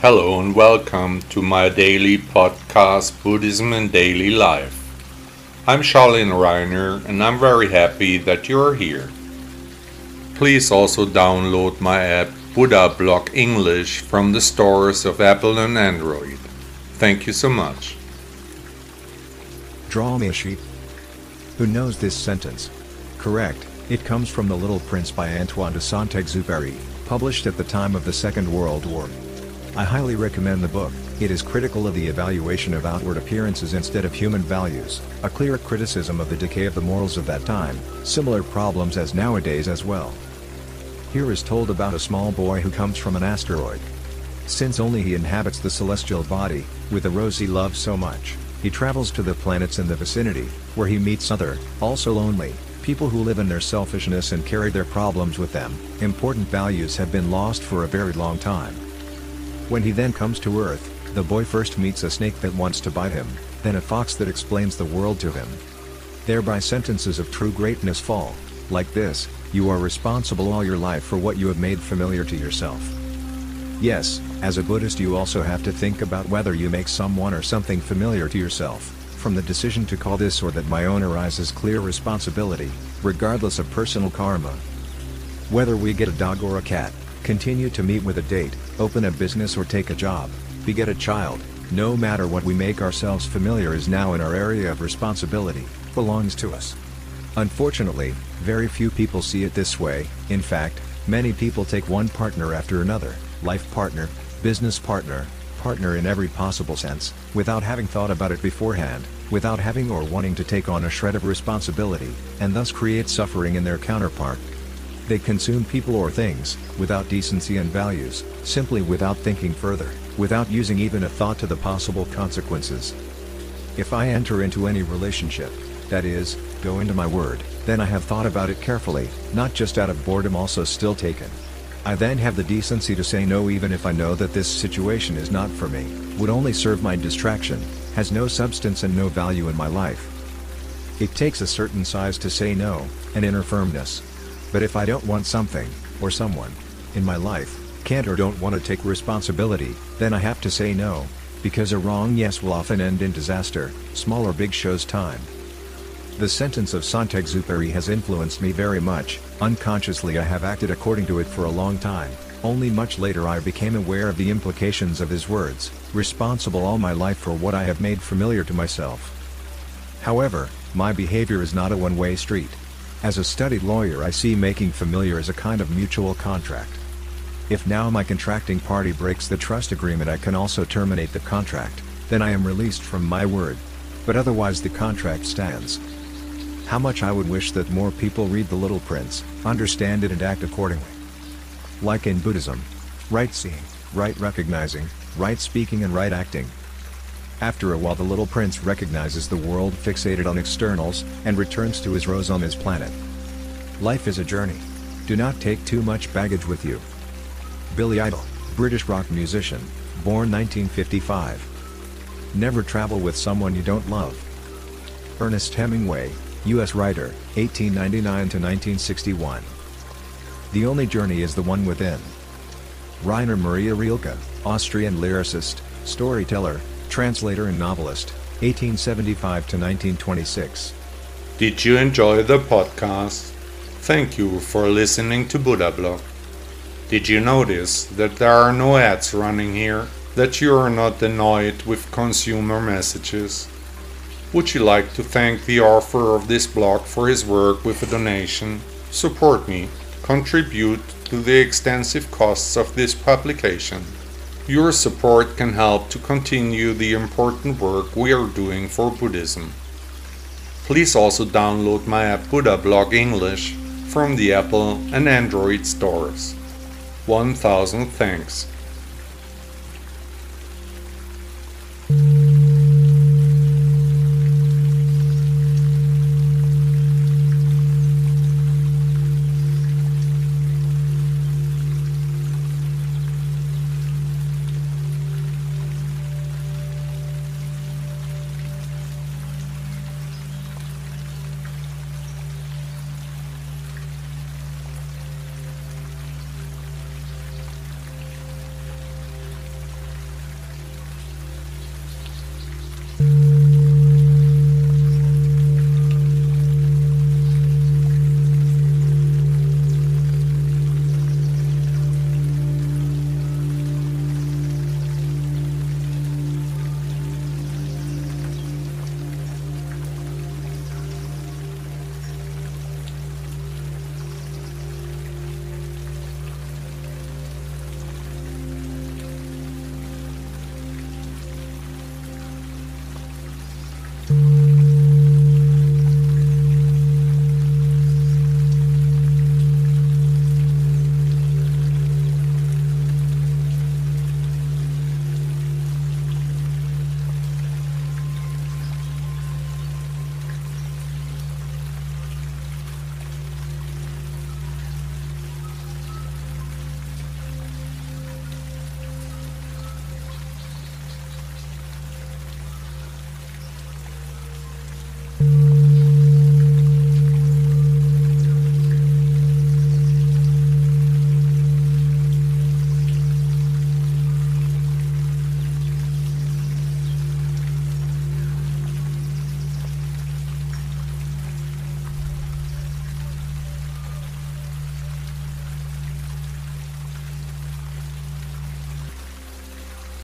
Hello and welcome to my daily podcast, Buddhism and Daily Life. I'm Charlene Reiner and I'm very happy that you are here. Please also download my app Buddha Blog English from the stores of Apple and Android. Thank you so much. Draw me a sheep. Who knows this sentence? Correct, it comes from The Little Prince by Antoine de Saint-Exupéry, published at the time of the Second World War. I highly recommend the book, it is critical of the evaluation of outward appearances instead of human values, a clear criticism of the decay of the morals of that time, similar problems as nowadays as well. Here is told about a small boy who comes from an asteroid. Since only he inhabits the celestial body, with a rose he loves so much, he travels to the planets in the vicinity, where he meets other, also lonely, people who live in their selfishness and carry their problems with them, important values have been lost for a very long time. When he then comes to Earth, the boy first meets a snake that wants to bite him, then a fox that explains the world to him. Thereby sentences of true greatness fall, like this, you are responsible all your life for what you have made familiar to yourself. Yes, as a Buddhist you also have to think about whether you make someone or something familiar to yourself, from the decision to call this or that my own arises clear responsibility, regardless of personal karma. Whether we get a dog or a cat, continue to meet with a date, open a business or take a job, beget a child, no matter what we make ourselves familiar is now in our area of responsibility, belongs to us. Unfortunately, very few people see it this way, in fact, many people take one partner after another, life partner, business partner, partner in every possible sense, without having thought about it beforehand, without having or wanting to take on a shred of responsibility, and thus create suffering in their counterpart. They consume people or things, without decency and values, simply without thinking further, without using even a thought to the possible consequences. If I enter into any relationship, that is, go into my word, then I have thought about it carefully, not just out of boredom also still taken. I then have the decency to say no even if I know that this situation is not for me, would only serve my distraction, has no substance and no value in my life. It takes a certain size to say no, an inner firmness, but if I don't want something, or someone, in my life, can't or don't want to take responsibility, then I have to say no, because a wrong yes will often end in disaster, small or big shows time. The sentence of Saint-Exupéry has influenced me very much, unconsciously I have acted according to it for a long time, only much later I became aware of the implications of his words, responsible all my life for what I have made familiar to myself. However, my behavior is not a one-way street. As a studied lawyer I see making familiar as a kind of mutual contract. If now my contracting party breaks the trust agreement I can also terminate the contract, then I am released from my word. But otherwise the contract stands. How much I would wish that more people read The Little Prince, understand it and act accordingly. Like in Buddhism. Right seeing, right recognizing, right speaking and right acting. After a while the little prince recognizes the world fixated on externals, and returns to his rose on his planet. Life is a journey. Do not take too much baggage with you. Billy Idol, British rock musician, born 1955. Never travel with someone you don't love. Ernest Hemingway, U.S. writer, 1899 to 1961. The only journey is the one within. Rainer Maria Rilke, Austrian lyricist, storyteller, translator and novelist, 1875 to 1926. Did you enjoy the podcast? Thank you for listening to Buddha Blog. Did you notice that there are no ads running here? That you are not annoyed with consumer messages? Would you like to thank the author of this blog for his work with a donation? Support me, contribute to the extensive costs of this publication. Your support can help to continue the important work we are doing for Buddhism. Please also download my app Buddha Blog English from the Apple and Android stores. 1000 thanks.